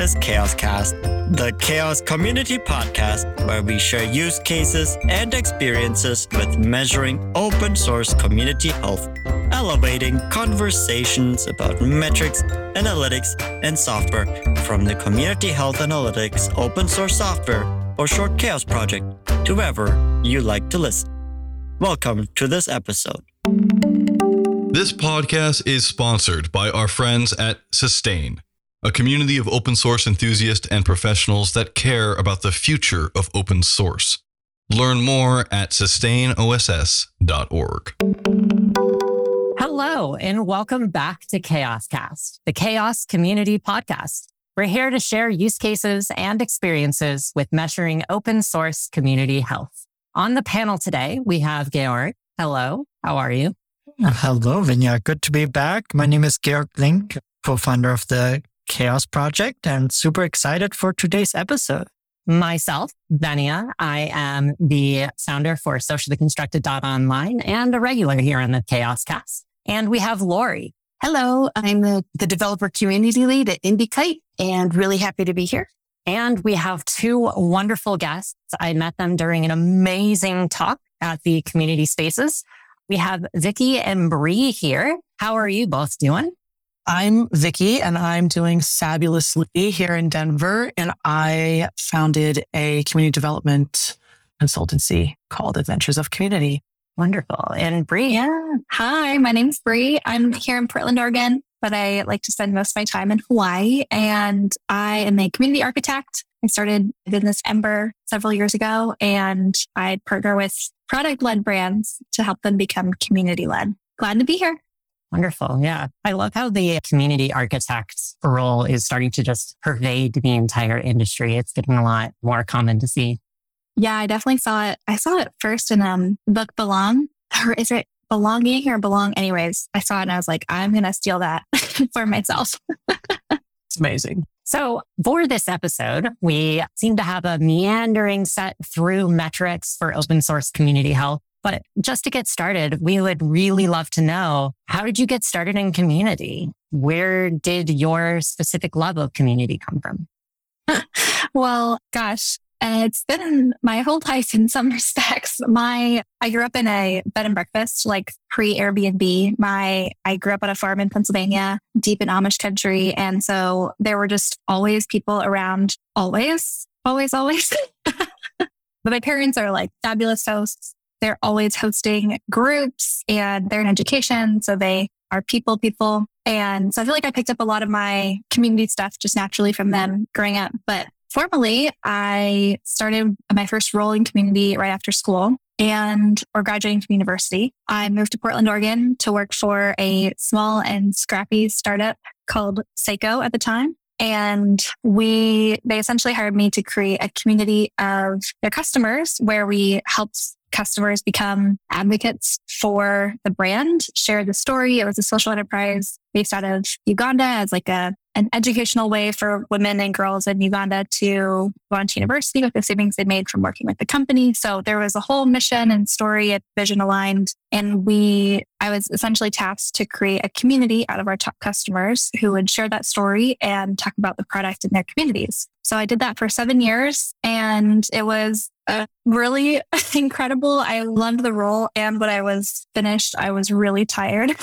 is CHAOSScast, the CHAOSS Community Podcast where we share use cases and experiences with measuring open source community health, elevating conversations about metrics, analytics, and software from the Community Health Analytics open source software or short CHAOSS project to wherever you like to listen. Welcome to this episode. This podcast is sponsored by our friends at Sustain, a community of open source enthusiasts and professionals that care about the future of open source. Learn more at sustainoss.org. Hello, and welcome back to CHAOSScast, the CHAOSS Community Podcast. We're here to share use cases and experiences with measuring open source community health. On the panel today, we have Georg. Hello, how are you? Hello, Venia. Good to be back. My name is Georg Link, co-founder of the CHAOSS Project, and super excited for today's episode. Myself, Venia. I am the founder for Socially Online and a regular here on the Chaos Cast. And we have Lori. Hello, I'm the, the developer community lead at IndyKite and really happy to be here. And we have two wonderful guests. I met them during an amazing talk at the community spaces. We have Vicky and Bree here. How are you both doing? I'm Vicky and I'm doing fabulously here in Denver. And I founded a community development consultancy called Adventures of Community. Wonderful. And Bree. Yeah. Hi, my name's Bree. I'm here in Portland, Oregon, but I like to spend most of my time in Hawaii. And I am a community architect. I started business Ember several years ago and I partner with product led brands to help them become community led. Glad to be here. Wonderful. Yeah. I love how the community architect role is starting to just pervade the entire industry. It's getting a lot more common to see. Yeah, I definitely saw it. I saw it first in um book Belong. Or is it belonging or belong? Anyways, I saw it and I was like, I'm gonna steal that for myself. it's amazing. So for this episode, we seem to have a meandering set through metrics for open source community health. But just to get started, we would really love to know how did you get started in community? Where did your specific love of community come from? well, gosh, it's been my whole life in some respects. My I grew up in a bed and breakfast, like pre Airbnb. My I grew up on a farm in Pennsylvania, deep in Amish country, and so there were just always people around. Always, always, always. but my parents are like fabulous hosts. They're always hosting groups, and they're in education, so they are people people. And so I feel like I picked up a lot of my community stuff just naturally from them growing up. But formally, I started my first role in community right after school and or graduating from university. I moved to Portland, Oregon to work for a small and scrappy startup called Sseko at the time. And we, they essentially hired me to create a community of their customers where we helped customers become advocates for the brand, share the story. It was a social enterprise based out of Uganda as like a an educational way for women and girls in Uganda to go on to university with the savings they made from working with the company. So there was a whole mission and story and vision aligned. And we, I was essentially tasked to create a community out of our top customers who would share that story and talk about the product in their communities. So I did that for seven years and it was uh, really incredible. I loved the role. And when I was finished, I was really tired.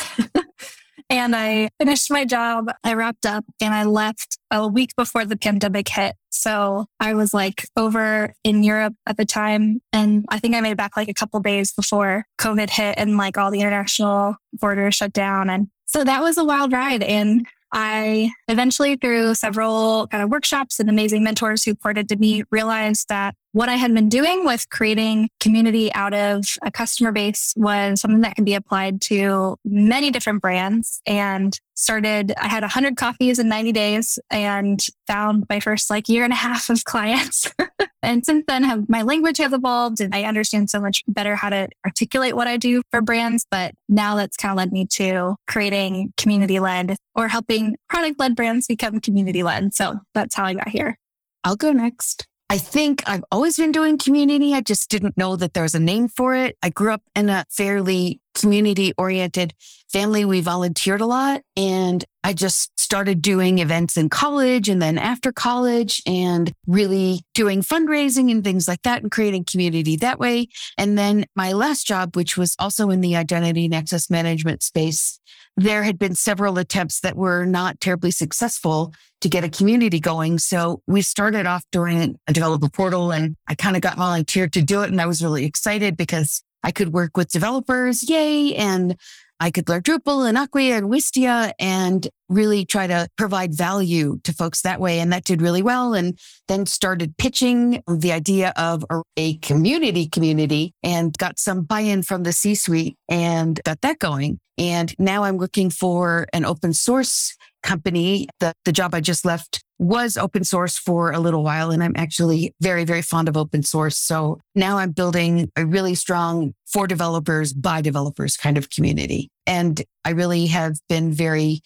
and I finished my job. I wrapped up and I left a week before the pandemic hit. So I was like over in Europe at the time. And I think I made it back like a couple days before COVID hit and like all the international borders shut down. And so that was a wild ride. And I eventually, through several kind of workshops and amazing mentors who poured into me, realized that what I had been doing with creating community out of a customer base was something that can be applied to many different brands and started, I had 100 coffees in 90 days and found my first like year and a half of clients. and since then have my language has evolved and I understand so much better how to articulate what I do for brands. But now that's kind of led me to creating community led or helping product led brands become community led. So that's how I got here. I'll go next. I think I've always been doing community. I just didn't know that there was a name for it. I grew up in a fairly community oriented family. We volunteered a lot and I just started doing events in college and then after college and really doing fundraising and things like that and creating community that way. And then my last job, which was also in the identity and access management space, there had been several attempts that were not terribly successful to get a community going. So we started off doing a developer portal and I kind of got volunteered to do it. And I was really excited because I could work with developers. Yay. And I could learn Drupal and Acquia and Wistia and really try to provide value to folks that way. And that did really well. And then started pitching the idea of a community community and got some buy-in from the C-suite and got that going. And now I'm looking for an open source company. The, the job I just left was open source for a little while and I'm actually very, very fond of open source. So now I'm building a really strong for developers by developers kind of community. And I really have been very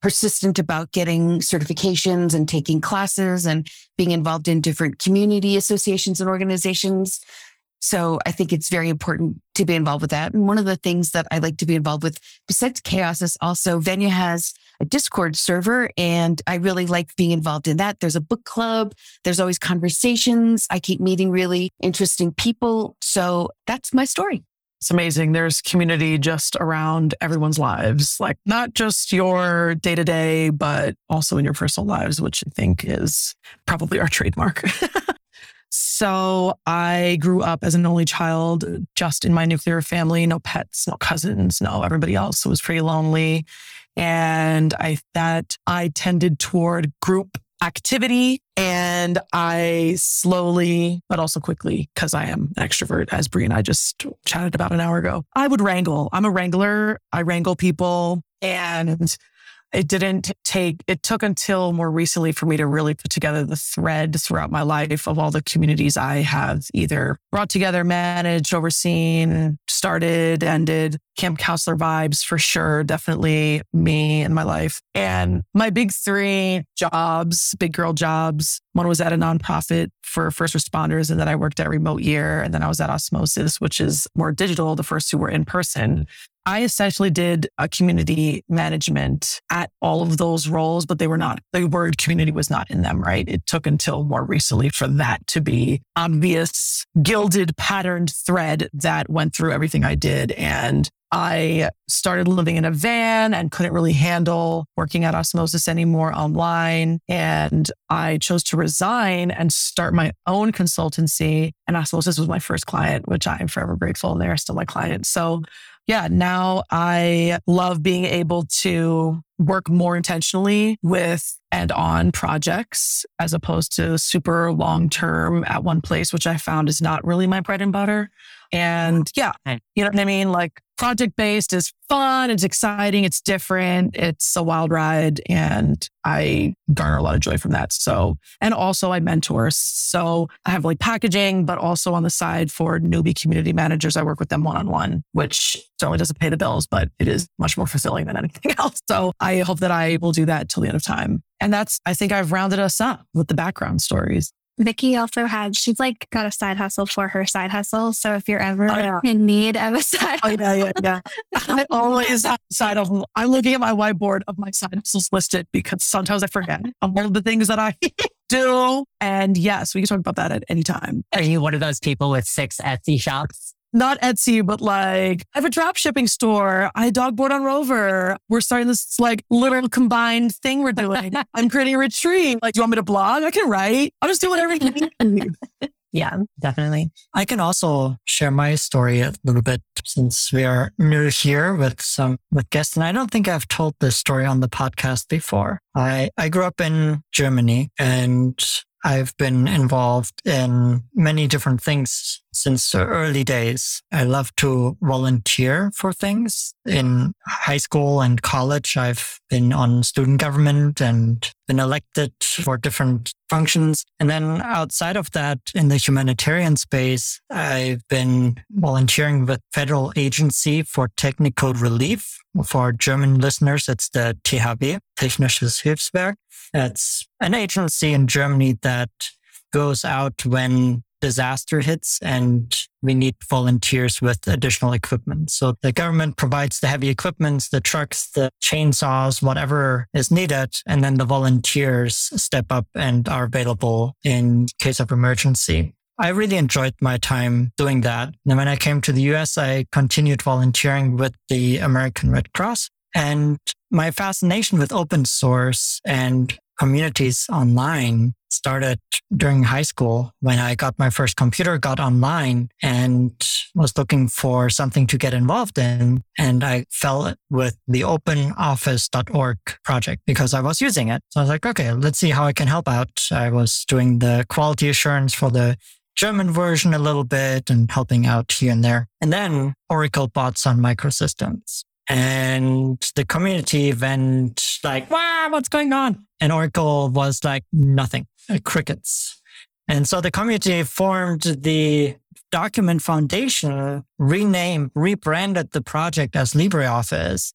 persistent about getting certifications and taking classes and being involved in different community associations and organizations so I think it's very important to be involved with that. And one of the things that I like to be involved with besides CHAOSS is also Venia has a Discord server and I really like being involved in that. There's a book club. There's always conversations. I keep meeting really interesting people. So that's my story. It's amazing. There's community just around everyone's lives, like not just your day to day, but also in your personal lives, which I think is probably our trademark. So I grew up as an only child, just in my nuclear family, no pets, no cousins, no everybody else. It was pretty lonely. And I that I tended toward group activity and I slowly, but also quickly, because I am an extrovert, as Bree and I just chatted about an hour ago, I would wrangle. I'm a wrangler. I wrangle people and it didn't take, it took until more recently for me to really put together the thread throughout my life of all the communities I have either brought together, managed, overseen, started, ended. Camp counselor vibes for sure. Definitely me in my life. And my big three jobs, big girl jobs. One was at a nonprofit for first responders. And then I worked at Remote Year. And then I was at Osmosis, which is more digital. The first two were in person. I essentially did a community management at all of those roles, but they were not, the word community was not in them, right? It took until more recently for that to be obvious, gilded, patterned thread that went through everything I did. And I started living in a van and couldn't really handle working at Osmosis anymore online. And I chose to resign and start my own consultancy. And Osmosis was my first client, which I am forever grateful. And they're still my client. So yeah, now I love being able to work more intentionally with and on projects as opposed to super long term at one place, which I found is not really my bread and butter. And yeah, you know what I mean? Like project based is fun. It's exciting. It's different. It's a wild ride. And I garner a lot of joy from that. So, and also I mentor. So I have like packaging, but also on the side for newbie community managers, I work with them one on one, which certainly doesn't pay the bills, but it is much more fulfilling than anything else. So I hope that I will do that till the end of time. And that's, I think I've rounded us up with the background stories. Vicky also had, she's like got a side hustle for her side hustle. So if you're ever oh, yeah. in need of a side oh, yeah, yeah, yeah. I always have side hustle. I'm looking at my whiteboard of my side hustles listed because sometimes I forget of all the things that I do. And yes, we can talk about that at any time. Are you one of those people with six Etsy shops? Not Etsy, but like I have a drop shipping store. I dogboard on Rover. We're starting this like little combined thing we're doing. I'm creating a retreat. Like, do you want me to blog? I can write. I'll just do whatever you need. yeah, definitely. I can also share my story a little bit since we are new here with some with guests. And I don't think I've told this story on the podcast before. I, I grew up in Germany and I've been involved in many different things since the early days. I love to volunteer for things. In high school and college, I've been on student government and been elected for different functions. And then outside of that, in the humanitarian space, I've been volunteering with Federal Agency for Technical Relief. For German listeners, it's the THW, Technisches Hilfswerk. It's an agency in Germany that goes out when disaster hits and we need volunteers with additional equipment. So the government provides the heavy equipment, the trucks, the chainsaws, whatever is needed. And then the volunteers step up and are available in case of emergency. I really enjoyed my time doing that. And when I came to the US, I continued volunteering with the American Red Cross. And my fascination with open source and communities online started during high school when I got my first computer, got online and was looking for something to get involved in. And I fell with the openoffice.org project because I was using it. So I was like, okay, let's see how I can help out. I was doing the quality assurance for the German version a little bit and helping out here and there. And then Oracle bought Sun Microsystems and the community went like, wow, what's going on? And Oracle was like nothing, uh, crickets. And so the community formed the document foundation, renamed, rebranded the project as LibreOffice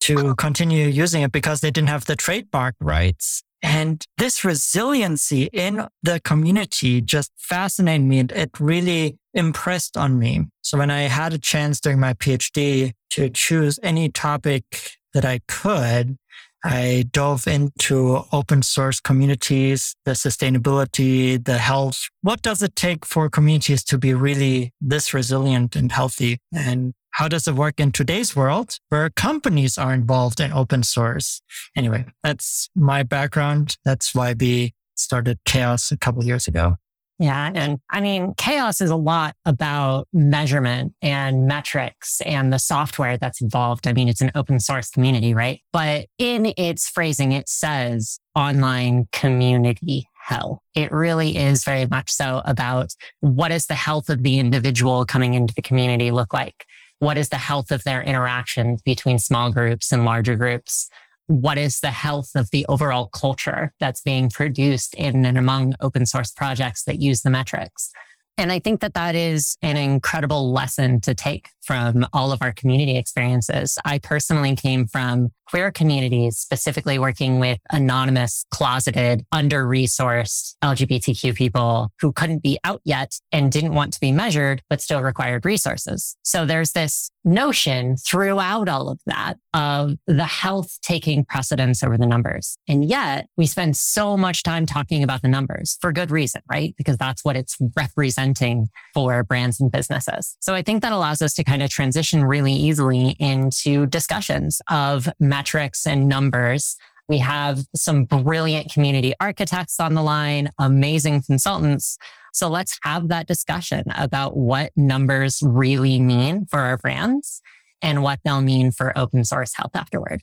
to continue using it because they didn't have the trademark rights. And this resiliency in the community just fascinated me. It really impressed on me. So when I had a chance during my PhD to choose any topic that I could, I dove into open source communities, the sustainability, the health. What does it take for communities to be really this resilient and healthy? And how does it work in today's world where companies are involved in open source? Anyway, that's my background. That's why we started CHAOSS a couple years ago. Yeah. And I mean, CHAOSS is a lot about measurement and metrics and the software that's involved. I mean, it's an open source community, right? But in its phrasing, it says online community hell. It really is very much so about what does the health of the individual coming into the community look like? What is the health of their interactions between small groups and larger groups? What is the health of the overall culture that's being produced in and among open source projects that use the metrics? And I think that that is an incredible lesson to take from all of our community experiences. I personally came from queer communities, specifically working with anonymous, closeted, under resourced LGBTQ people who couldn't be out yet and didn't want to be measured, but still required resources. So there's this notion throughout all of that of the health taking precedence over the numbers. And yet we spend so much time talking about the numbers for good reason, right? Because that's what it's representing for brands and businesses. So I think that allows us to kind of transition really easily into discussions of metrics and numbers. We have some brilliant community architects on the line, amazing consultants. So let's have that discussion about what numbers really mean for our brands and what they'll mean for open source health afterward.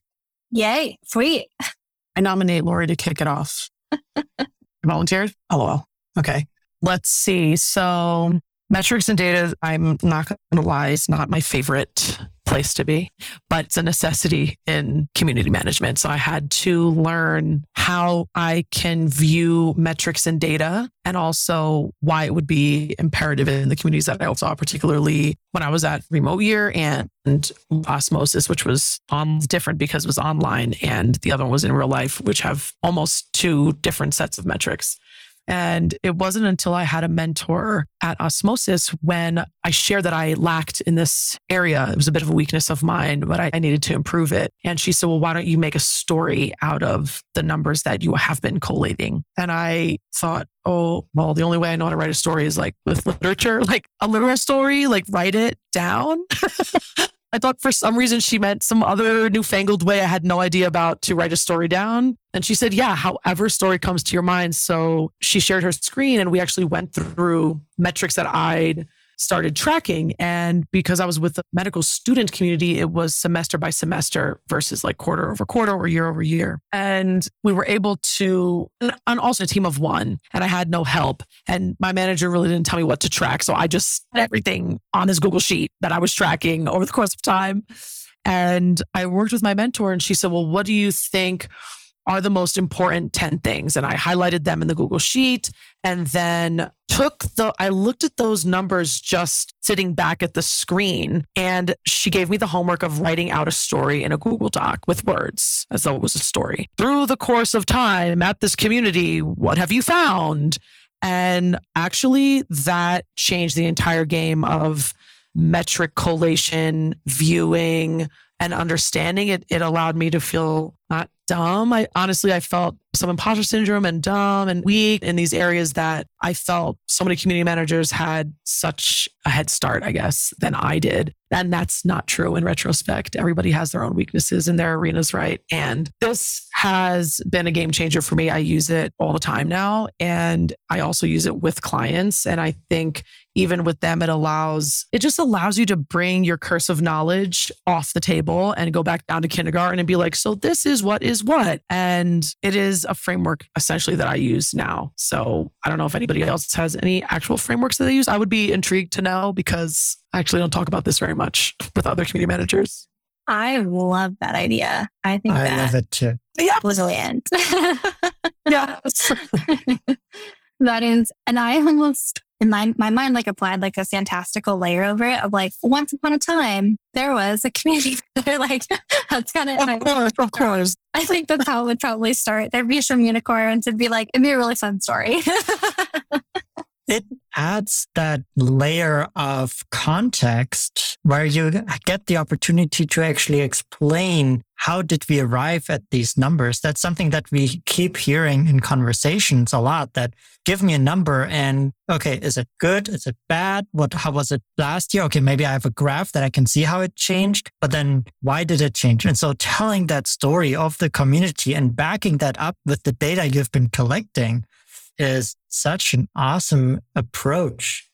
Yay, sweet. I nominate Lori to kick it off. Volunteers? LOL. Okay. Let's see. So Metrics and data, I'm not going to lie, is not my favorite place to be, but it's a necessity in community management. So I had to learn how I can view metrics and data and also why it would be imperative in the communities that I saw, particularly when I was at Remote Year and, Osmosis, which was on different because it was online and the other one was in real life, which have almost two different sets of metrics. And it wasn't until I had a mentor at Osmosis when I shared that I lacked in this area. It was a bit of a weakness of mine, but I, I, needed to improve it. And she said, Well, why don't you make a story out of the numbers that you have been collating? And I thought, Oh, well, the only way I know how to write a story is like with literature, like a literary story, like write it down. I thought for some reason she meant some other newfangled way I had no idea about to write a story down. And she said, Yeah, however story comes to your mind. So she shared her screen and we actually went through metrics that I'd started tracking. And because I was with the medical student community, it was semester by semester versus like quarter over quarter or year over year. And we were able to, and also a team of one, and I had no help. And my manager really didn't tell me what to track. So I just had everything on this Google Sheet that I was tracking over the course of time. And I worked with my mentor, and she said, Well, what do you think? Are the most important 10 things. And I highlighted them in the Google Sheet and then took the, I looked at those numbers just sitting back at the screen. And she gave me the homework of writing out a story in a Google Doc with words as though it was a story. Through the course of time at this community, what have you found? And actually, that changed the entire game of metric collation, viewing, and understanding. It, it allowed me to feel dumb. I honestly, I felt some imposter syndrome and dumb and weak in these areas that I felt so many community managers had such a head start, I guess, than I did. And that's not true in retrospect. Everybody has their own weaknesses in their arenas, right? And this has been a game changer for me. I use it all the time now. And I also use it with clients. And I think even with them, it allows, it just allows you to bring your curse of knowledge off the table and go back down to kindergarten and be like, so this is what is what. And it is a framework essentially that I use now. So I don't know if anybody else has any actual frameworks that they use. I would be intrigued to know because I actually don't talk about this very much with other community managers. I love that idea. I think I that love it too. Yeah. brilliant. Yes. that is, and I almost in my my mind like applied like a fantastical layer over it of like once upon a time there was a community. They're like that's kind of Of course, of course. I think that's how it would probably start. There'd be some unicorns. It'd be like, it'd be a really fun story. It adds that layer of context where you get the opportunity to actually explain how did we arrive at these numbers. That's something that we keep hearing in conversations a lot that give me a number and okay, is it good? Is it bad? What, how was it last year? Okay, maybe I have a graph that I can see how it changed, but then why did it change? And so telling that story of the community and backing that up with the data you've been collecting is such an awesome approach.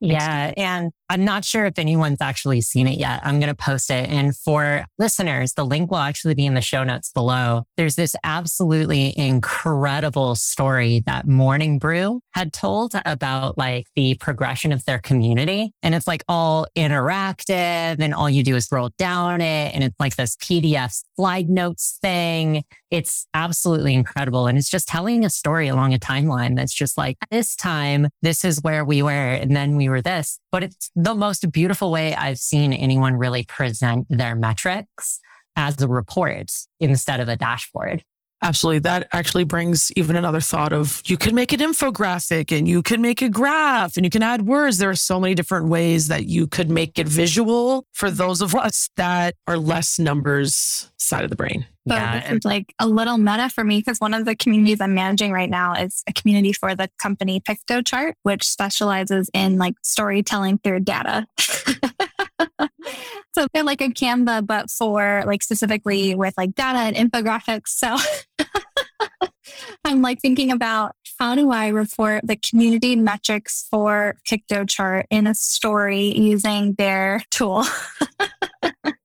Yeah. And I'm not sure if anyone's actually seen it yet. I'm going to post it. And for listeners, the link will actually be in the show notes below. There's this absolutely incredible story that Morning Brew had told about like the progression of their community. And it's like all interactive and all you do is roll down it. And it's like this PDF slide notes thing. It's absolutely incredible. And it's just telling a story along a timeline that's just like this time, this is where we were. And then we were this, but it's the most beautiful way I've seen anyone really present their metrics as a report instead of a dashboard. Absolutely. That actually brings even another thought of you can make an infographic and you can make a graph and you can add words. There are so many different ways that you could make it visual for those of us that are less numbers side of the brain. So Yeah, this is like a little meta for me because one of the communities I'm managing right now is a community for the company Piktochart, which specializes in like storytelling through data. so they're like a Canva, but for like specifically with like data and infographics. So I'm like thinking about how do I report the community metrics for Piktochart in a story using their tool?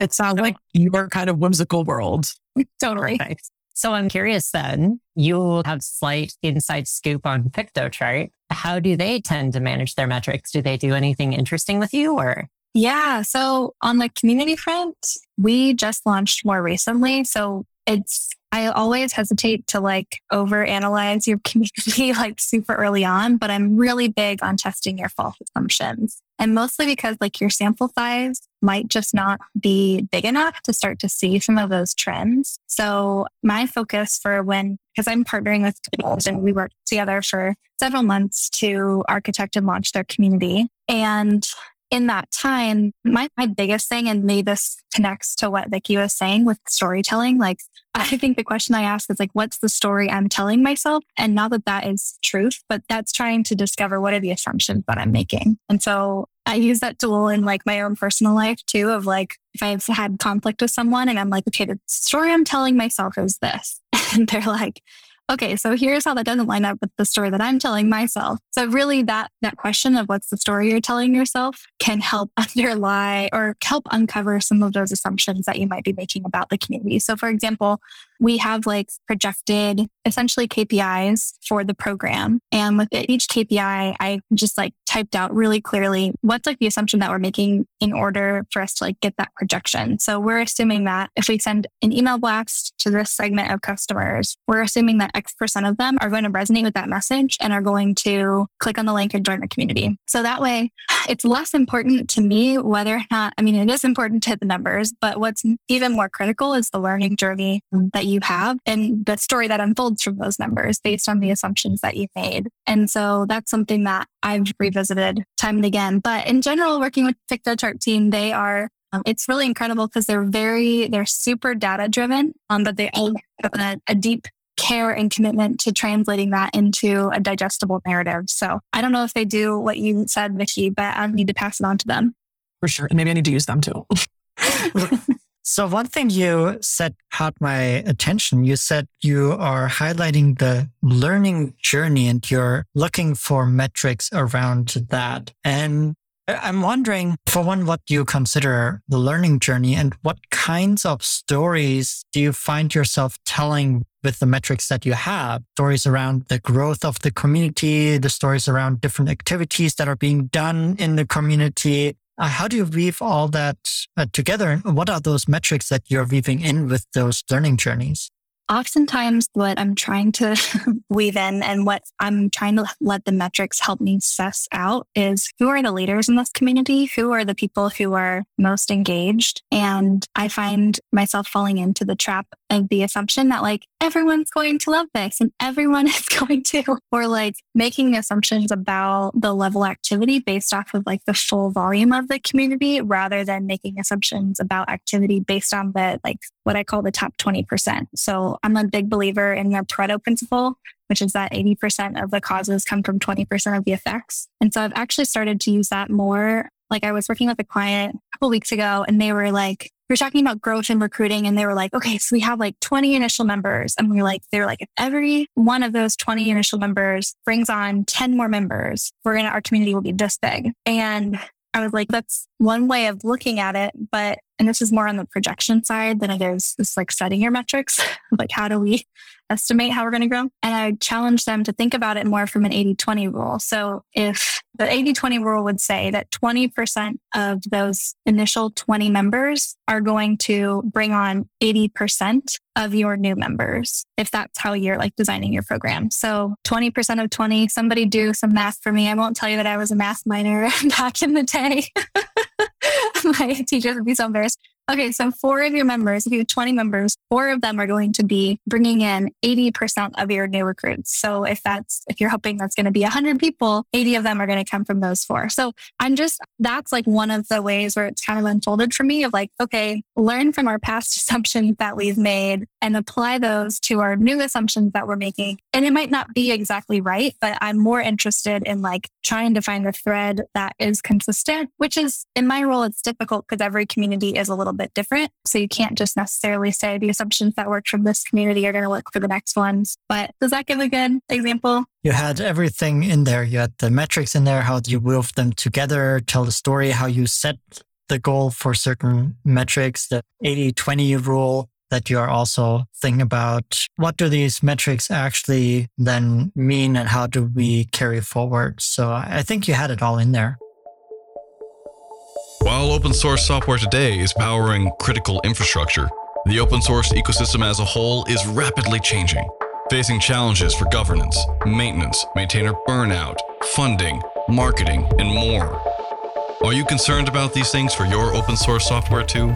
It sounds like your kind of whimsical world. totally. Perfect. So I'm curious then, you have slight inside scoop on Piktochart. How do they tend to manage their metrics? Do they do anything interesting with you or? Yeah. So on the community front, we just launched more recently. So it's, I always hesitate to like over analyze your community like super early on, but I'm really big on testing your false assumptions. And mostly because like your sample size might just not be big enough to start to see some of those trends. So my focus for when, because I'm partnering with and we worked together for several months to architect and launch their community. And in that time, my, my biggest thing, and maybe this connects to what Vicky was saying with storytelling, like I think the question I ask is like, what's the story I'm telling myself? And not that that is truth, but that's trying to discover what are the assumptions that I'm making. And so I use that tool in like my own personal life too, of like, if I've had conflict with someone and I'm like, okay, the story I'm telling myself is this. And they're like, okay, so here's how that doesn't line up with the story that I'm telling myself. So really that that question of what's the story you're telling yourself can help underlie or help uncover some of those assumptions that you might be making about the community. So for example, we have like projected essentially KPIs for the program. And with each KPI, I just like typed out really clearly what's like the assumption that we're making in order for us to like get that projection. So we're assuming that if we send an email blast to this segment of customers, we're assuming that X percent of them are going to resonate with that message and are going to click on the link and join the community. So that way it's less important to me whether or not, I mean, it is important to hit the numbers, but what's even more critical is the learning journey that you have and the story that unfolds from those numbers based on the assumptions that you've made. And so that's something that I've revisited time and again. But in general, working with Piktochart team, they are um, it's really incredible because they're very, they're super data driven, um, but they all have a, a deep care and commitment to translating that into a digestible narrative. So I don't know if they do what you said, Vicky, but I need to pass it on to them. For sure. And maybe I need to use them too. so one thing you said caught my attention. You said you are highlighting the learning journey and you're looking for metrics around that. And I'm wondering, for one, what do you consider the learning journey and what kinds of stories do you find yourself telling with the metrics that you have? Stories around the growth of the community, the stories around different activities that are being done in the community. Uh, how do you weave all that uh, together? What are those metrics that you're weaving in with those learning journeys? Oftentimes what I'm trying to weave in and what I'm trying to let the metrics help me suss out is who are the leaders in this community? Who are the people who are most engaged? And I find myself falling into the trap of the assumption that like everyone's going to love this and everyone is going to, or like making assumptions about the level activity based off of like the full volume of the community rather than making assumptions about activity based on the like what I call the top 20%. So I'm a big believer in the Pareto principle, which is that 80% of the causes come from 20% of the effects. And so I've actually started to use that more. Like I was working with a client a couple weeks ago and they were like, we are talking about growth and recruiting and they were like, okay, so we have like 20 initial members. And we are like, they're like, if every one of those 20 initial members brings on 10 more members, we're going to, our community will be this big. And I was like, that's one way of looking at it. But, and this is more on the projection side than it is just like setting your metrics. like, how do we estimate how we're going to grow? And I challenge them to think about it more from an 80 20 rule. So if the 80 20 rule would say that 20% of those initial 20 members are going to bring on 80% of your new members, if that's how you're like designing your program. So 20% of 20, somebody do some math for me. I won't tell you that I was a math minor back in the day. my teachers would be so embarrassed. Okay, so four of your members, if you have 20 members, four of them are going to be bringing in 80% of your new recruits. So if that's, if you're hoping that's going to be 100 people, 80 of them are going to come from those four. So I'm just, that's like one of the ways where it's kind of unfolded for me of like, okay, learn from our past assumptions that we've made and apply those to our new assumptions that we're making. And it might not be exactly right, but I'm more interested in like trying to find a thread that is consistent, which is in my role, it's difficult because every community is a little bit different. So you can't just necessarily say the assumptions that worked from this community are going to work for the next ones. But does that give a good example? You had everything in there. You had the metrics in there, how you weave them together, tell the story, how you set the goal for certain metrics, the 80 20 rule that you are also thinking about. What do these metrics actually then mean and how do we carry forward? So I think you had it all in there. While open source software today is powering critical infrastructure, the open source ecosystem as a whole is rapidly changing, facing challenges for governance, maintenance, maintainer burnout, funding, marketing, and more. Are you concerned about these things for your open source software too?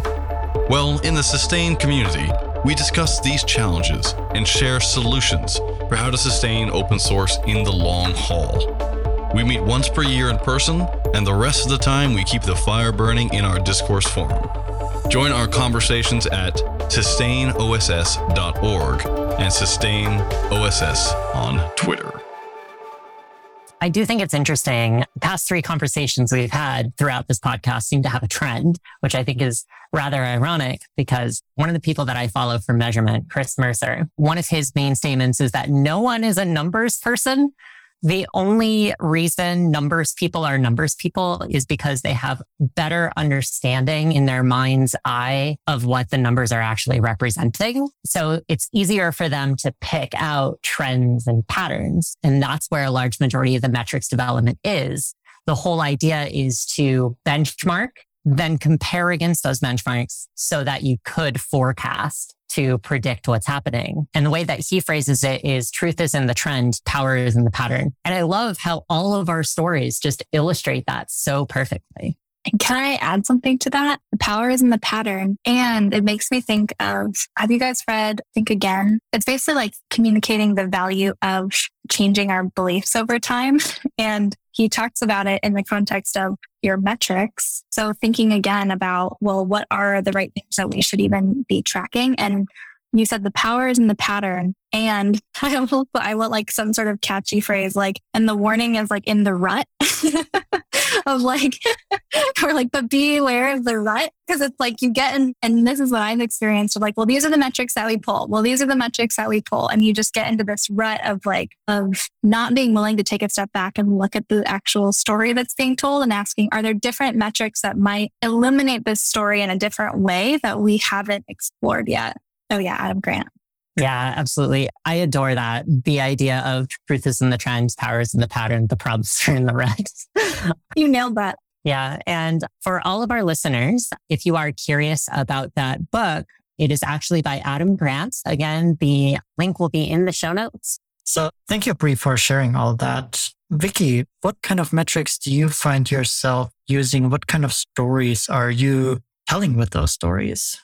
Well, in the Sustain community, we discuss these challenges and share solutions for how to sustain open source in the long haul. We meet once per year in person, and the rest of the time we keep the fire burning in our discourse forum. Join our conversations at sustainoss.org and sustainoss on Twitter. I do think it's interesting. Past three conversations we've had throughout this podcast seem to have a trend, which I think is rather ironic because one of the people that I follow for measurement, Chris Mercer, one of his main statements is that no one is a numbers person. The only reason numbers people are numbers people is because they have better understanding in their mind's eye of what the numbers are actually representing. So it's easier for them to pick out trends and patterns. And that's where a large majority of the metrics development is. The whole idea is to benchmark then compare against those benchmarks so that you could forecast to predict what's happening. And the way that he phrases it is truth is in the trend, power is in the pattern. And I love how all of our stories just illustrate that so perfectly. And can I add something to that? The power is in the pattern. And it makes me think of have you guys read Think Again? It's basically like communicating the value of changing our beliefs over time. And he talks about it in the context of your metrics. So thinking again about, well, what are the right things that we should even be tracking? And you said the power is in the pattern. And I I want like some sort of catchy phrase, like, and the warning is like in the rut. of like, or like, but be aware of the rut because it's like you get in, and this is what I've experienced of like, well, these are the metrics that we pull. Well, these are the metrics that we pull. And you just get into this rut of like, of not being willing to take a step back and look at the actual story that's being told and asking, are there different metrics that might illuminate this story in a different way that we haven't explored yet? Oh, yeah, Adam Grant. Yeah, absolutely. I adore that. The idea of truth is in the trends, powers in the pattern, the problems are in the rest. you nailed that. Yeah. And for all of our listeners, if you are curious about that book, it is actually by Adam Grant. Again, the link will be in the show notes. So thank you, Bree, for sharing all that. Vicky, what kind of metrics do you find yourself using? What kind of stories are you telling with those stories?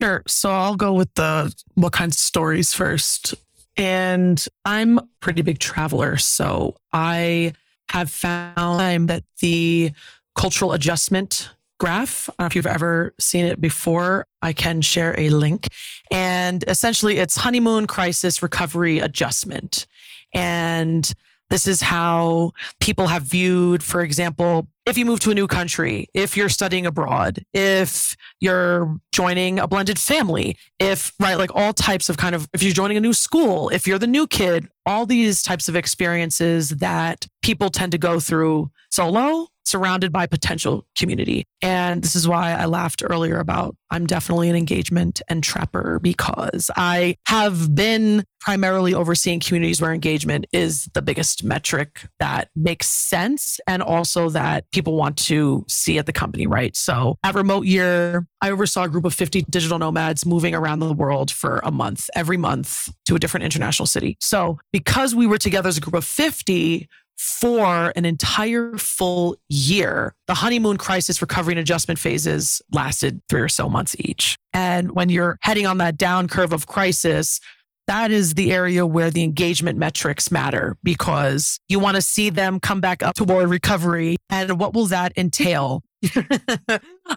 Sure. So I'll go with the what kinds of stories first. And I'm a pretty big traveler. So I have found that the cultural adjustment graph, I don't know if you've ever seen it before, I can share a link. And essentially, it's honeymoon crisis recovery adjustment. And this is how people have viewed, for example, if you move to a new country, if you're studying abroad, if you're joining a blended family, if, right, like all types of kind of, if you're joining a new school, if you're the new kid, all these types of experiences that people tend to go through solo surrounded by potential community. And this is why I laughed earlier about I'm definitely an engagement and trapper because I have been primarily overseeing communities where engagement is the biggest metric that makes sense and also that people want to see at the company, right? So at Remote Year, I oversaw a group of 50 digital nomads moving around the world for a month, every month to a different international city. So because we were together as a group of 50, for an entire full year. The honeymoon crisis recovery and adjustment phases lasted three or so months each. And when you're heading on that down curve of crisis, that is the area where the engagement metrics matter because you want to see them come back up toward recovery. And what will that entail?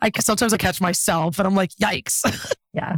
I sometimes I catch myself and I'm like, yikes. Yeah.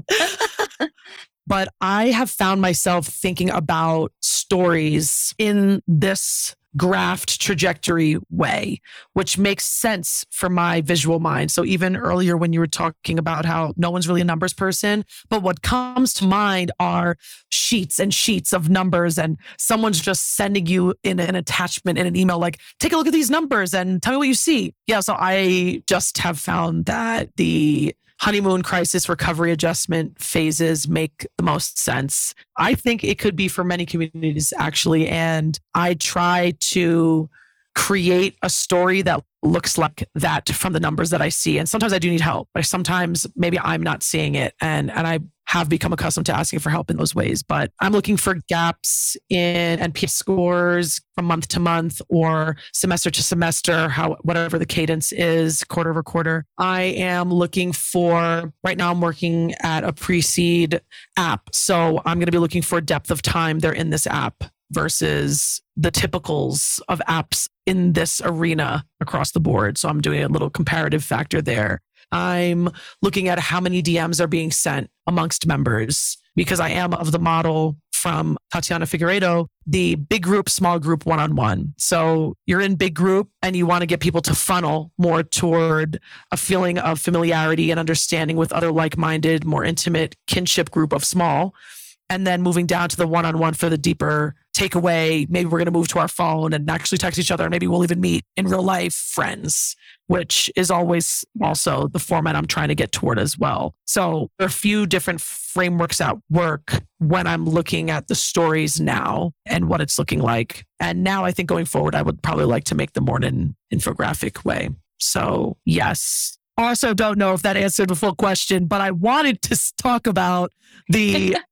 but I have found myself thinking about stories in this graphed trajectory way, which makes sense for my visual mind. So even earlier when you were talking about how no one's really a numbers person, but what comes to mind are sheets and sheets of numbers and someone's just sending you in an attachment in an email like, take a look at these numbers and tell me what you see. Yeah. So I just have found that the honeymoon crisis recovery adjustment phases make the most sense. I think it could be for many communities actually. And I try to create a story that looks like that from the numbers that I see. And sometimes I do need help, but sometimes maybe I'm not seeing it. And, and I have become accustomed to asking for help in those ways. But I'm looking for gaps in NPS scores from month to month or semester to semester, how whatever the cadence is, quarter over quarter. I am looking for right now I'm working at a pre-seed app. So I'm going to be looking for depth of time they're in this app versus the typicals of apps in this arena across the board. So I'm doing a little comparative factor there. I'm looking at how many DMs are being sent amongst members because I am of the model from Tatiana Figueiredo, the big group, small group, one on one. So you're in big group and you want to get people to funnel more toward a feeling of familiarity and understanding with other like minded, more intimate kinship group of small. And then moving down to the one on one for the deeper takeaway. Maybe we're going to move to our phone and actually text each other. Maybe we'll even meet in real life friends, which is always also the format I'm trying to get toward as well. So there are a few different frameworks at work when I'm looking at the stories now and what it's looking like. And now I think going forward, I would probably like to make them more in infographic way. So yes, also don't know if that answered the full question, but I wanted to talk about the,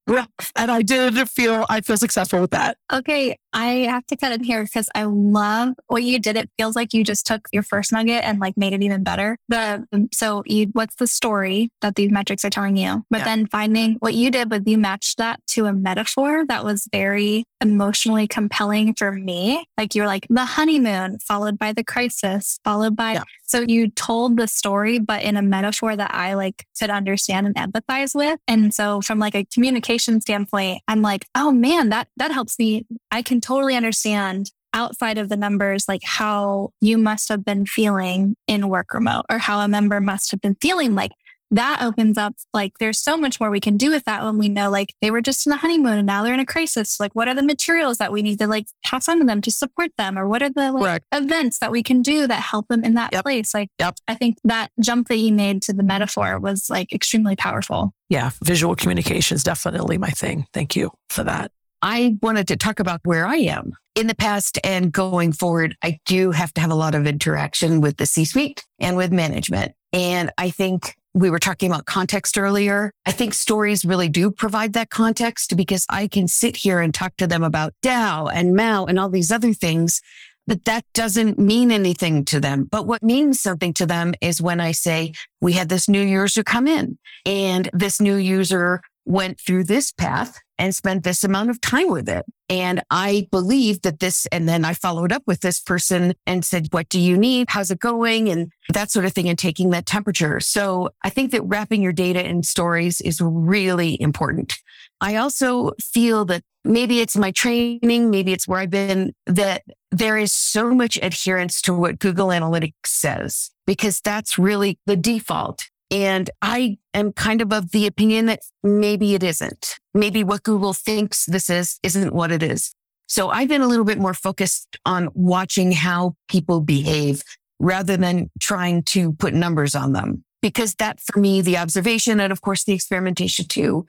and I did feel, I feel successful with that. Okay. I have to cut in here because I love what you did. It feels like you just took your first nugget and like made it even better. The, um, so you, what's the story that these metrics are telling you? But Yeah. then finding what you did was you matched that to a metaphor that was very emotionally compelling for me. Like you're like the honeymoon followed by the crisis, followed by, Yeah. so you told the story, but in a metaphor that I like could understand and empathize with. And so from like a communication standpoint, I'm like, oh man, that, that helps me. I can totally understand outside of the numbers, like how you must have been feeling in work remote or how a member must have been feeling like that opens up like there's so much more we can do with that when we know like they were just in a honeymoon and now they're in a crisis like what are the materials that we need to like pass on to them to support them or what are the like events that we can do that help them in that Yep. place like Yep. i think that jump that you made to the metaphor was like extremely powerful Yeah. Visual communication is definitely my thing. Thank you for that. I wanted to talk about where I am in the past and going forward. I do have to have a lot of interaction with the C suite and with management. And I think we were talking about context earlier. I think stories really do provide that context because I can sit here and talk to them about DAU and MAO and all these other things, but that doesn't mean anything to them. But what means something to them is when I say, we had this new user come in and this new user went through this path and spent this amount of time with it. And I believe that this, and then I followed up with this person and said, what do you need? How's it going? And that sort of thing and taking that temperature. So I think that wrapping your data in stories is really important. I also feel that maybe it's my training, maybe it's where I've been that there is so much adherence to what Google Analytics says because that's really the default. And I am kind of of the opinion that maybe it isn't. Maybe what Google thinks this is isn't what it is. So I've been a little bit more focused on watching how people behave rather than trying to put numbers on them. Because that for me, the observation and of course the experimentation too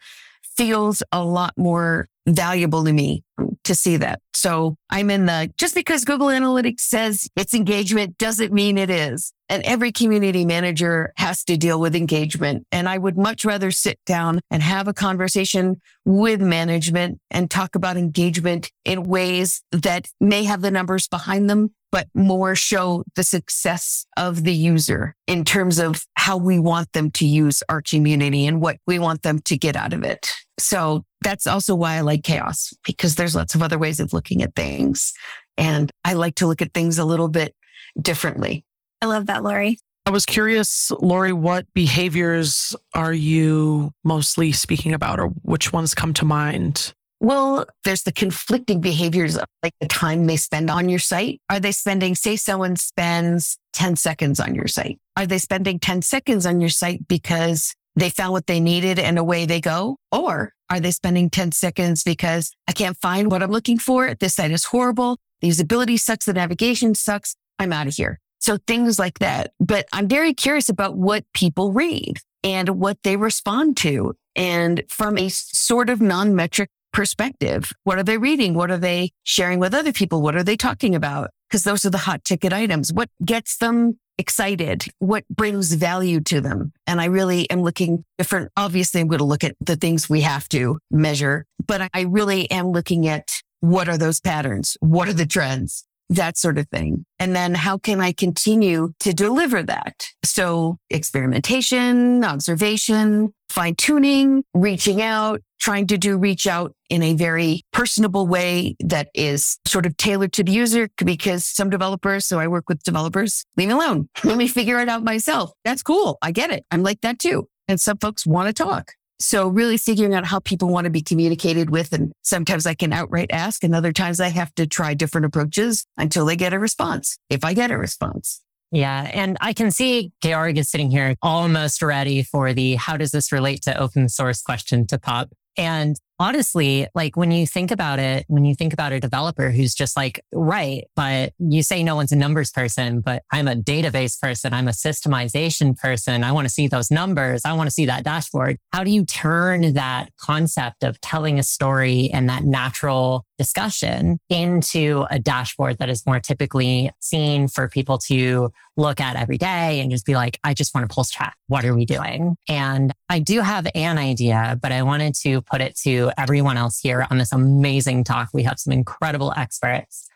feels a lot more valuable to me to see that. So I'm in the, just because Google Analytics says it's engagement doesn't mean it is. And every community manager has to deal with engagement. And I would much rather sit down and have a conversation with management and talk about engagement in ways that may have the numbers behind them, but more show the success of the user in terms of how we want them to use our community and what we want them to get out of it. So that's also why I like CHAOSS because there's lots of other ways of looking at things. And I like to look at things a little bit differently. i love that lori I was curious, Lori, what behaviors are you mostly speaking about or which ones come to mind? Well, there's the conflicting behaviors like the time they spend on your site. Are they spending, say someone spends 10 seconds on your site? Are they spending 10 seconds on your site because they found what they needed and away they go? Or are they spending 10 seconds because I can't find what I'm looking for? This site is horrible. The usability sucks. The navigation sucks. I'm out of here. So things like that. But I'm very curious about what people read and what they respond to. And from a sort of non-metric perspective, what are they reading? What are they sharing with other people? What are they talking about? Because those are the hot ticket items. What gets them excited? What brings value to them? And I really am looking different. Obviously, I'm going to look at the things we have to measure, but I really am looking at what are those patterns? What are the trends? That sort of thing. And then how can I continue to deliver that? So experimentation, observation, fine tuning, reaching out, trying to do reach out in a very personable way that is sort of tailored to the user because some developers, so I work with developers, leave me alone. Let me figure it out myself. That's cool. I get it. I'm like that too. And some folks want to talk. So really figuring out how people want to be communicated with. And sometimes I can outright ask and other times I have to try different approaches until they get a response. If I get a response. Yeah. And I can see Georg is sitting here almost ready for the how does this relate to open source question to pop. And honestly, like when you think about it, when you think about a developer who's just like, right, but you say no one's a numbers person, but I'm a database person. I'm a systemization person. I want to see those numbers. I want to see that dashboard. How do you turn that concept of telling a story and that natural discussion into a dashboard that is more typically seen for people to look at every day and just be like, I just want to pulse track. What are we doing? And I do have an idea, but I wanted to put it to everyone else here on this amazing talk. We have some incredible experts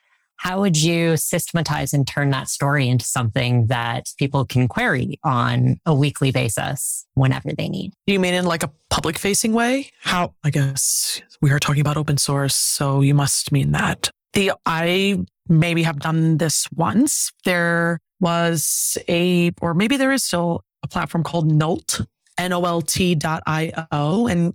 how would you systematize and turn that story into something that people can query on a weekly basis whenever they need? You mean in like a public facing way? How, I guess we are talking about open source. So you must mean that. The, I maybe have done this once. There was a, or maybe there is still a platform called Nolt, N-O-L-T dot I-O. And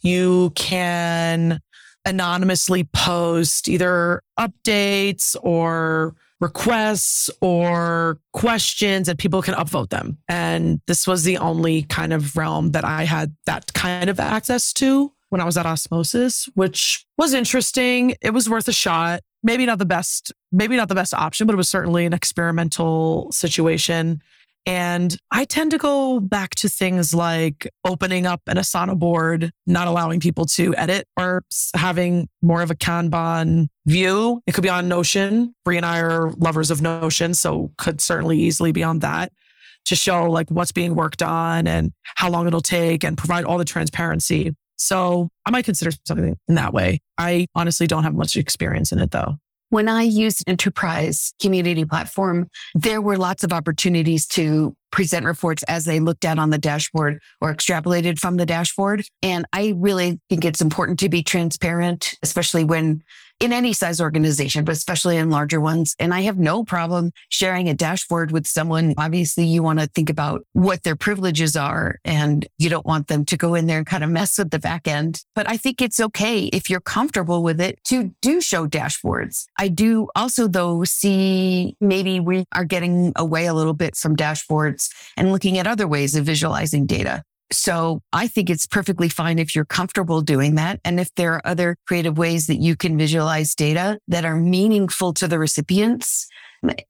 you can anonymously post either updates or requests or questions and people can upvote them. And this was the only kind of realm that I had that kind of access to when I was at Osmosis, which was interesting. It was worth a shot. Maybe not the best, maybe not the best option, but it was certainly an experimental situation. And I tend to go back to things like opening up an Asana board, not allowing people to edit or having more of a Kanban view. It could be on Notion. Bree and I are lovers of Notion, so could certainly easily be on that to show like what's being worked on and how long it'll take and provide all the transparency. So I might consider something in that way. I honestly don't have much experience in it though. When I used enterprise community platform, there were lots of opportunities to present reports as they looked at on the dashboard or extrapolated from the dashboard. And I really think it's important to be transparent, especially when in any size organization, but especially in larger ones. And I have no problem sharing a dashboard with someone. Obviously, you want to think about what their privileges are and you don't want them to go in there and kind of mess with the back end. But I think it's okay if you're comfortable with it to do show dashboards. I do also, though, see maybe we are getting away a little bit from dashboards and looking at other ways of visualizing data. So I think it's perfectly fine if you're comfortable doing that. And if there are other creative ways that you can visualize data that are meaningful to the recipients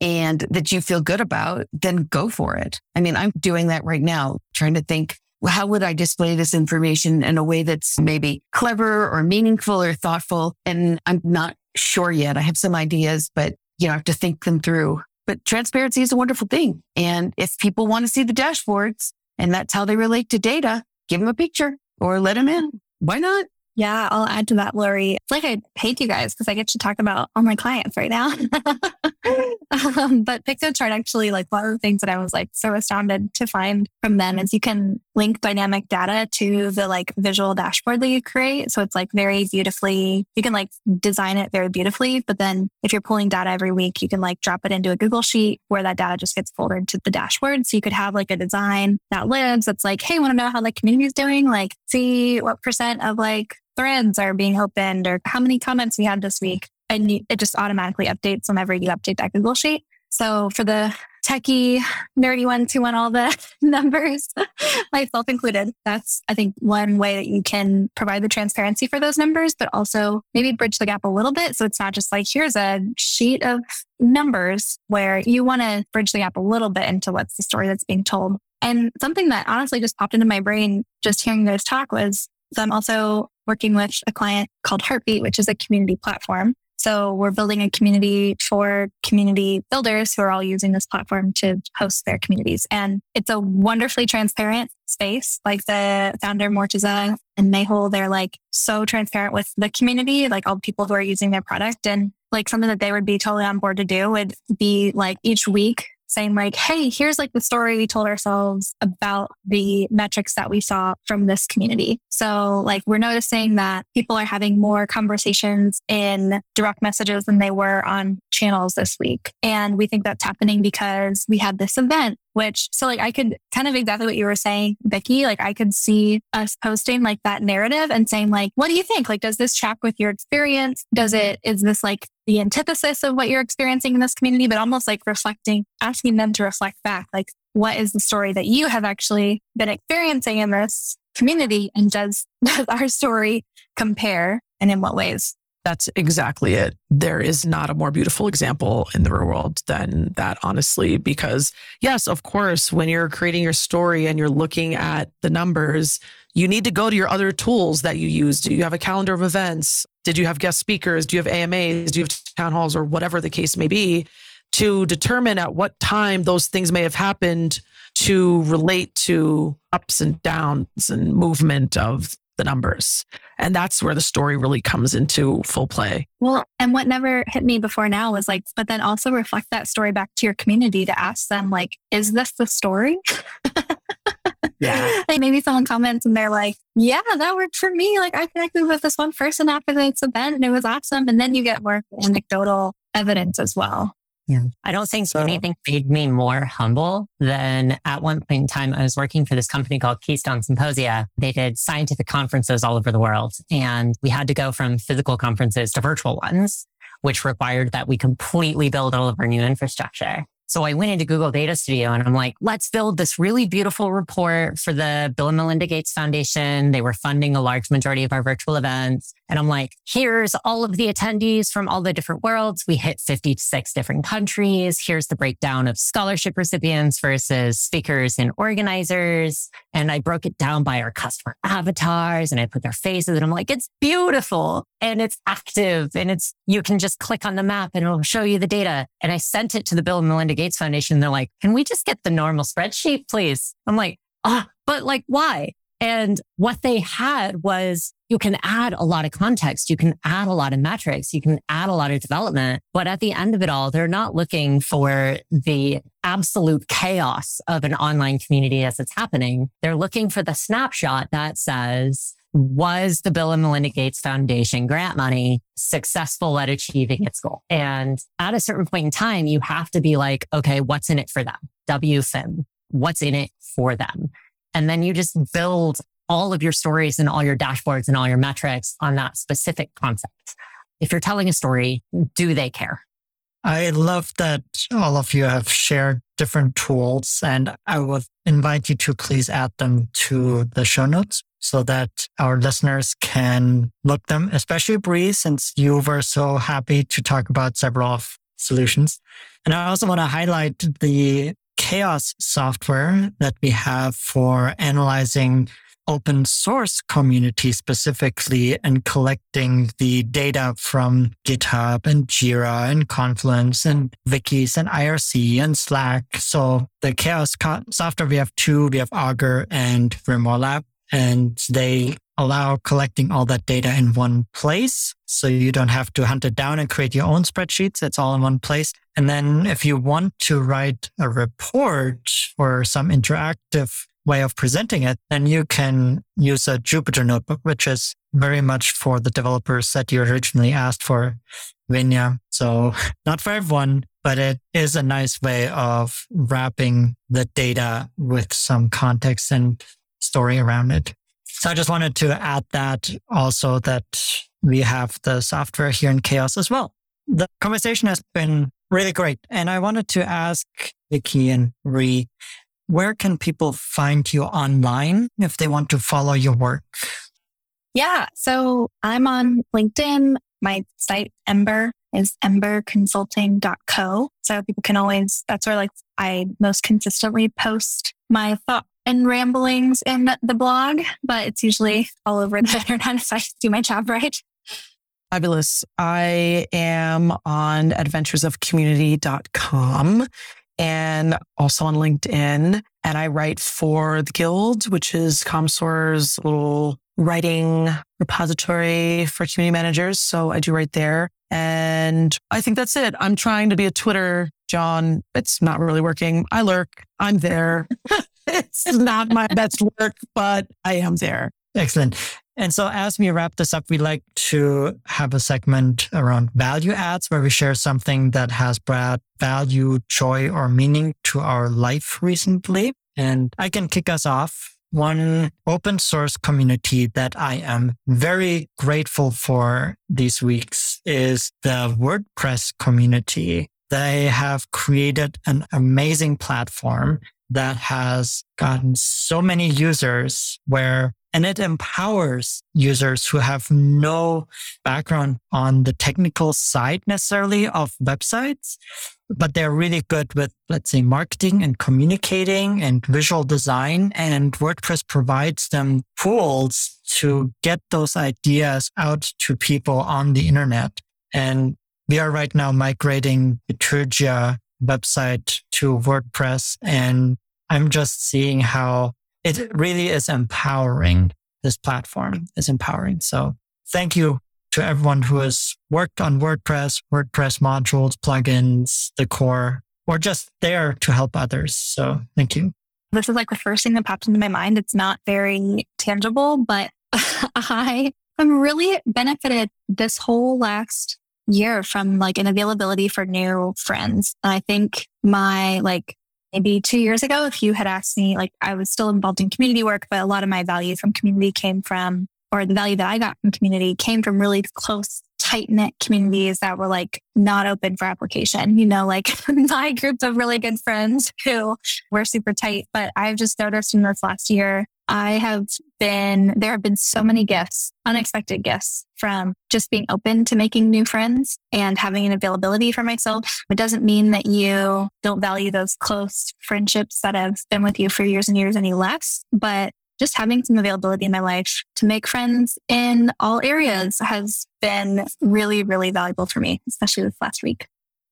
and that you feel good about, then go for it. I mean, I'm doing that right now, trying to think, well, how would I display this information in a way that's maybe clever or meaningful or thoughtful? And I'm not sure yet. I have some ideas, but you know, I have to think them through. But transparency is a wonderful thing. And if people want to see the dashboards, and that's how they relate to data. Give them a picture or let them in. Why not? Yeah, I'll add to that, Lori. It's like I paid you guys because I get to talk about all my clients right now. um, but Piktochart actually, like one of the things that I was like so astounded to find from them is you can link dynamic data to the like visual dashboard that you create. So it's like very beautifully, you can like design it very beautifully. But then if you're pulling data every week, you can like drop it into a Google sheet where that data just gets folded to the dashboard. So you could have like a design that lives that's like, hey, want to know how the community is doing? Like see what percent of like threads are being opened or how many comments we had this week. And it just automatically updates whenever you update that Google Sheet. So for the techie, nerdy ones who want all the numbers, myself included, that's, I think, one way that you can provide the transparency for those numbers, but also maybe bridge the gap a little bit. So it's not just like, here's a sheet of numbers where you want to bridge the gap a little bit into what's the story that's being told. And something that honestly just popped into my brain just hearing this talk was so I'm also working with a client called Heartbeat, which is a community platform. So we're building a community for community builders who are all using this platform to host their communities. And it's a wonderfully transparent space. Like the founder Mortaza and Mehul, they're like so transparent with the community, like all the people who are using their product. And like something that they would be totally on board to do would be like each week saying like, Hey, here's like the story we told ourselves about the metrics that we saw from this community. So like we're noticing that people are having more conversations in direct messages than they were on channels this week. And we think that's happening because we had this event which so like I could kind of exactly what you were saying, Becky. Like I could see us posting like that narrative and saying, like, what do you think? Like, does this track with your experience? Does it, is this like the antithesis of what you're experiencing in this community? But almost like reflecting, asking them to reflect back, like, what is the story that you have actually been experiencing in this community? And does, does our story compare? And in what ways? That's exactly it. There is not a more beautiful example in the real world than that, honestly, because yes, of course, when you're creating your story and you're looking at the numbers, you need to go to your other tools that you use. Do you have a calendar of events? Did you have guest speakers? Do you have AMAs? Do you have town halls or whatever the case may be? To determine at what time those things may have happened to relate to ups and downs and movement of the numbers. And that's where the story really comes into full play. Well, and what never hit me before now was like, but then also reflect that story back to your community to ask them, like, is this the story? Yeah. like maybe someone comments and they're like, yeah, that worked for me. Like I connected with this one person after this event and it was awesome. And then you get more anecdotal evidence as well. Yeah. I don't think So- anything made me more humble than at one point in time, I was working for this company called Keystone Symposia. They did scientific conferences all over the world. And we had to go from physical conferences to virtual ones, which required that we completely build all of our new infrastructure. So I went into Google Data Studio and I'm like, let's build this really beautiful report for the Bill and Melinda Gates Foundation. They were funding a large majority of our virtual events. And I'm like, here's all of the attendees from all the different worlds. We hit 56 different countries. Here's the breakdown of scholarship recipients versus speakers and organizers. And I broke it down by our customer avatars and I put their faces and I'm like, it's beautiful and it's active and it's, you can just click on the map and it'll show you the data. And I sent it to the Bill and Melinda Gates Foundation. They're like, can we just get the normal spreadsheet, please? I'm like, ah, but like, why? And what they had was you can add a lot of context. You can add a lot of metrics. You can add a lot of development. But at the end of it all, they're not looking for the absolute chaos of an online community as it's happening. They're looking for the snapshot that says, was the Bill and Melinda Gates Foundation grant money successful at achieving its goal? And at a certain point in time, you have to be like, okay, what's in it for them? WFIM, what's in it for them? And then you just build all of your stories and all your dashboards and all your metrics on that specific concept. If you're telling a story, do they care? I love that all of you have shared different tools, and I would invite you to please add them to the show notes so that our listeners can look them, especially Bree, since you were so happy to talk about several of solutions. And I also want to highlight the CHAOSS software that we have for analyzing open source community specifically and collecting the data from GitHub and Jira and Confluence and Wikis and IRC and Slack. So the CHAOSS co- software, we have two, we have Augur and Grimoire Lab, and they allow collecting all that data in one place. So you don't have to hunt it down and create your own spreadsheets. It's all in one place. And then if you want to write a report or some interactive way of presenting it, then you can use a Jupyter notebook, which is very much for the developers that you originally asked for, Venia. So not for everyone, but it is a nice way of wrapping the data with some context and story around it. So I just wanted to add that also that we have the software here in CHAOSS as well. The conversation has been really great. And I wanted to ask Vicky and Bree, where can people find you online if they want to follow your work? Yeah. So I'm on LinkedIn. My site Ember is emberconsulting.co. So people can always, that's where like I most consistently post my thought and ramblings in the blog, but it's usually all over the internet if I do my job right. Fabulous. I am on adventuresofcommunity.com and also on LinkedIn. And I write for the Guild, which is Commsor's little writing repository for community managers. So I do write there. And I think that's it. I'm trying to be a Twitter John. It's not really working. I lurk. I'm there. it's not my best work, but I am there. Excellent. And so as we wrap this up, we like to have a segment around value adds where we share something that has brought value, joy, or meaning to our life recently. And I can kick us off. One open source community that I am very grateful for these weeks is the WordPress community. They have created an amazing platform that has gotten so many users where and it empowers users who have no background on the technical side necessarily of websites but they're really good with, let's say, marketing and communicating and visual design. And WordPress provides them tools to get those ideas out to people on the internet. And we are right now migrating Bitergia website to WordPress. And I'm just seeing how it really is empowering. This platform is empowering. So thank you to everyone who has worked on WordPress, WordPress modules, plugins, the core, or just there to help others. So thank you. This is like the first thing that popped into my mind. It's not very tangible, but I I'm really benefited this whole last year from like an availability for new friends. And I think my like maybe two years ago, if you had asked me, like I was still involved in community work, but a lot of my value from community came from or the value that I got from community came from really close, tight knit communities that were like not open for application. You know, like my group of really good friends who were super tight. But I've just noticed in this last year, I have been, there have been so many gifts, unexpected gifts from just being open to making new friends and having an availability for myself. It doesn't mean that you don't value those close friendships that have been with you for years and years any less, but just having some availability in my life to make friends in all areas has been really, really valuable for me, especially this last week.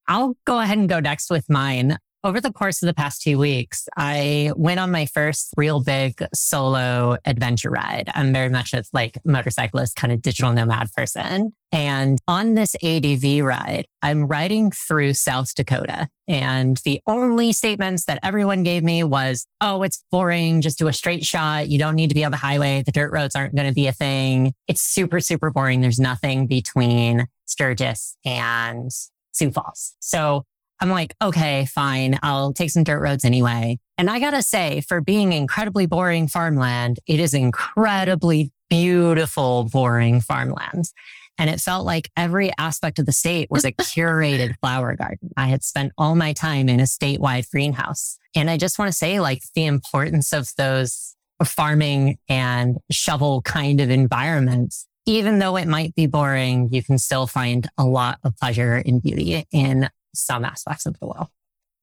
I'll go ahead and go next with mine. Over the course of the past two weeks, I went on my first real big solo adventure ride. I'm very much a like motorcyclist, kind of digital nomad person. And on this ADV ride, I'm riding through South Dakota. And the only statements that everyone gave me was, Oh, it's boring. Just do a straight shot. You don't need to be on the highway. The dirt roads aren't going to be a thing. It's super, super boring. There's nothing between Sturgis and Sioux Falls. So I'm like, okay, fine. I'll take some dirt roads anyway. And I gotta say, for being incredibly boring farmland, it is incredibly beautiful, boring farmlands. And it felt like every aspect of the state was a curated flower garden. I had spent all my time in a statewide greenhouse. And I just want to say like the importance of those farming and shovel kind of environments. Even though it might be boring, you can still find a lot of pleasure and beauty in some aspects of the world.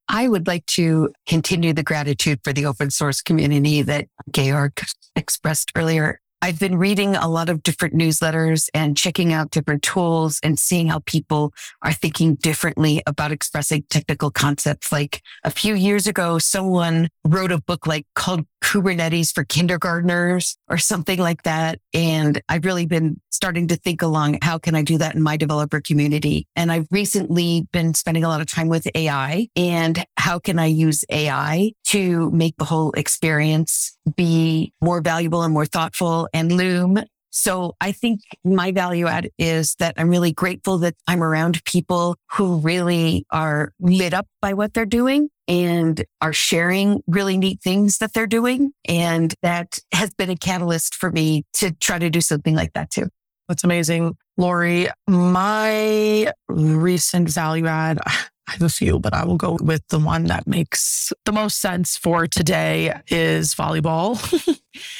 I would like to continue the gratitude for the open source community that Georg expressed earlier. I've been reading a lot of different newsletters and checking out different tools and seeing how people are thinking differently about expressing technical concepts. Like a few years ago, someone wrote a book like called Kubernetes for kindergartners or something like that. And I've really been starting to think along how can I do that in my developer community? And I've recently been spending a lot of time with AI and how can I use AI to make the whole experience be more valuable and more thoughtful and Loom so I think my value add is that I'm really grateful that I'm around people who really are lit up by what they're doing and are sharing really neat things that they're doing. And that has been a catalyst for me to try to do something like that too. That's amazing. Lori, my recent value add, I have a few, but I will go with the one that makes the most sense for today is volleyball.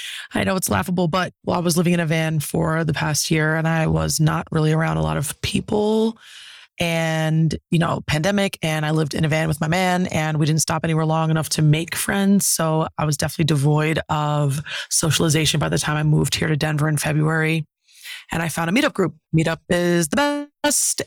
I know it's laughable, but I was living in a van for the past year and I was not really around a lot of people and, you know, pandemic. And I lived in a van with my man and we didn't stop anywhere long enough to make friends. So I was definitely devoid of socialization by the time I moved here to Denver in February. And I found a meetup group. Meetup is the best.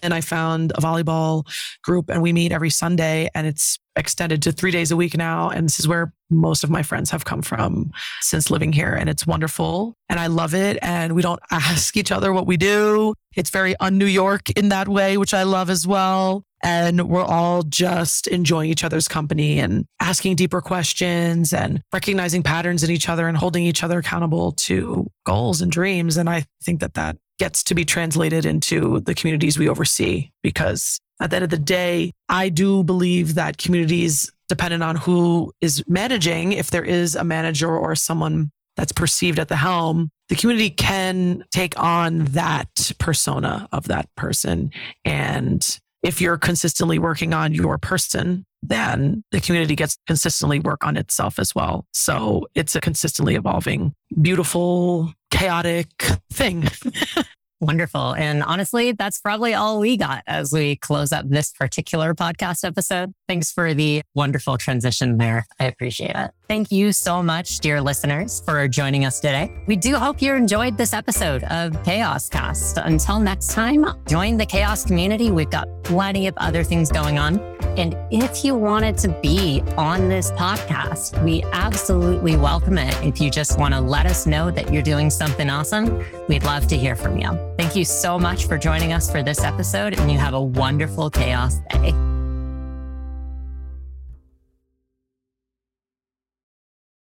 And I found a volleyball group and we meet every Sunday and it's extended to three days a week now. And this is where most of my friends have come from since living here. And it's wonderful. And I love it. And we don't ask each other what we do. It's very un New York in that way, which I love as well. And we're all just enjoying each other's company and asking deeper questions and recognizing patterns in each other and holding each other accountable to goals and dreams. And I think that that gets to be translated into the communities we oversee because at the end of the day, I do believe that communities, dependent on who is managing, if there is a manager or someone that's perceived at the helm, the community can take on that persona of that person. And if you're consistently working on your person, then the community gets consistently work on itself as well. So it's a consistently evolving, beautiful, chaotic thing. Wonderful. And honestly, that's probably all we got as we close up this particular podcast episode. Thanks for the wonderful transition there. I appreciate it. Thank you so much, dear listeners, for joining us today. We do hope you enjoyed this episode of CHAOSScast. Until next time, join the CHAOSS community. We've got plenty of other things going on. And if you wanted to be on this podcast, we absolutely welcome it. If you just want to let us know that you're doing something awesome, we'd love to hear from you. Thank you so much for joining us for this episode, and you have a wonderful CHAOSS day.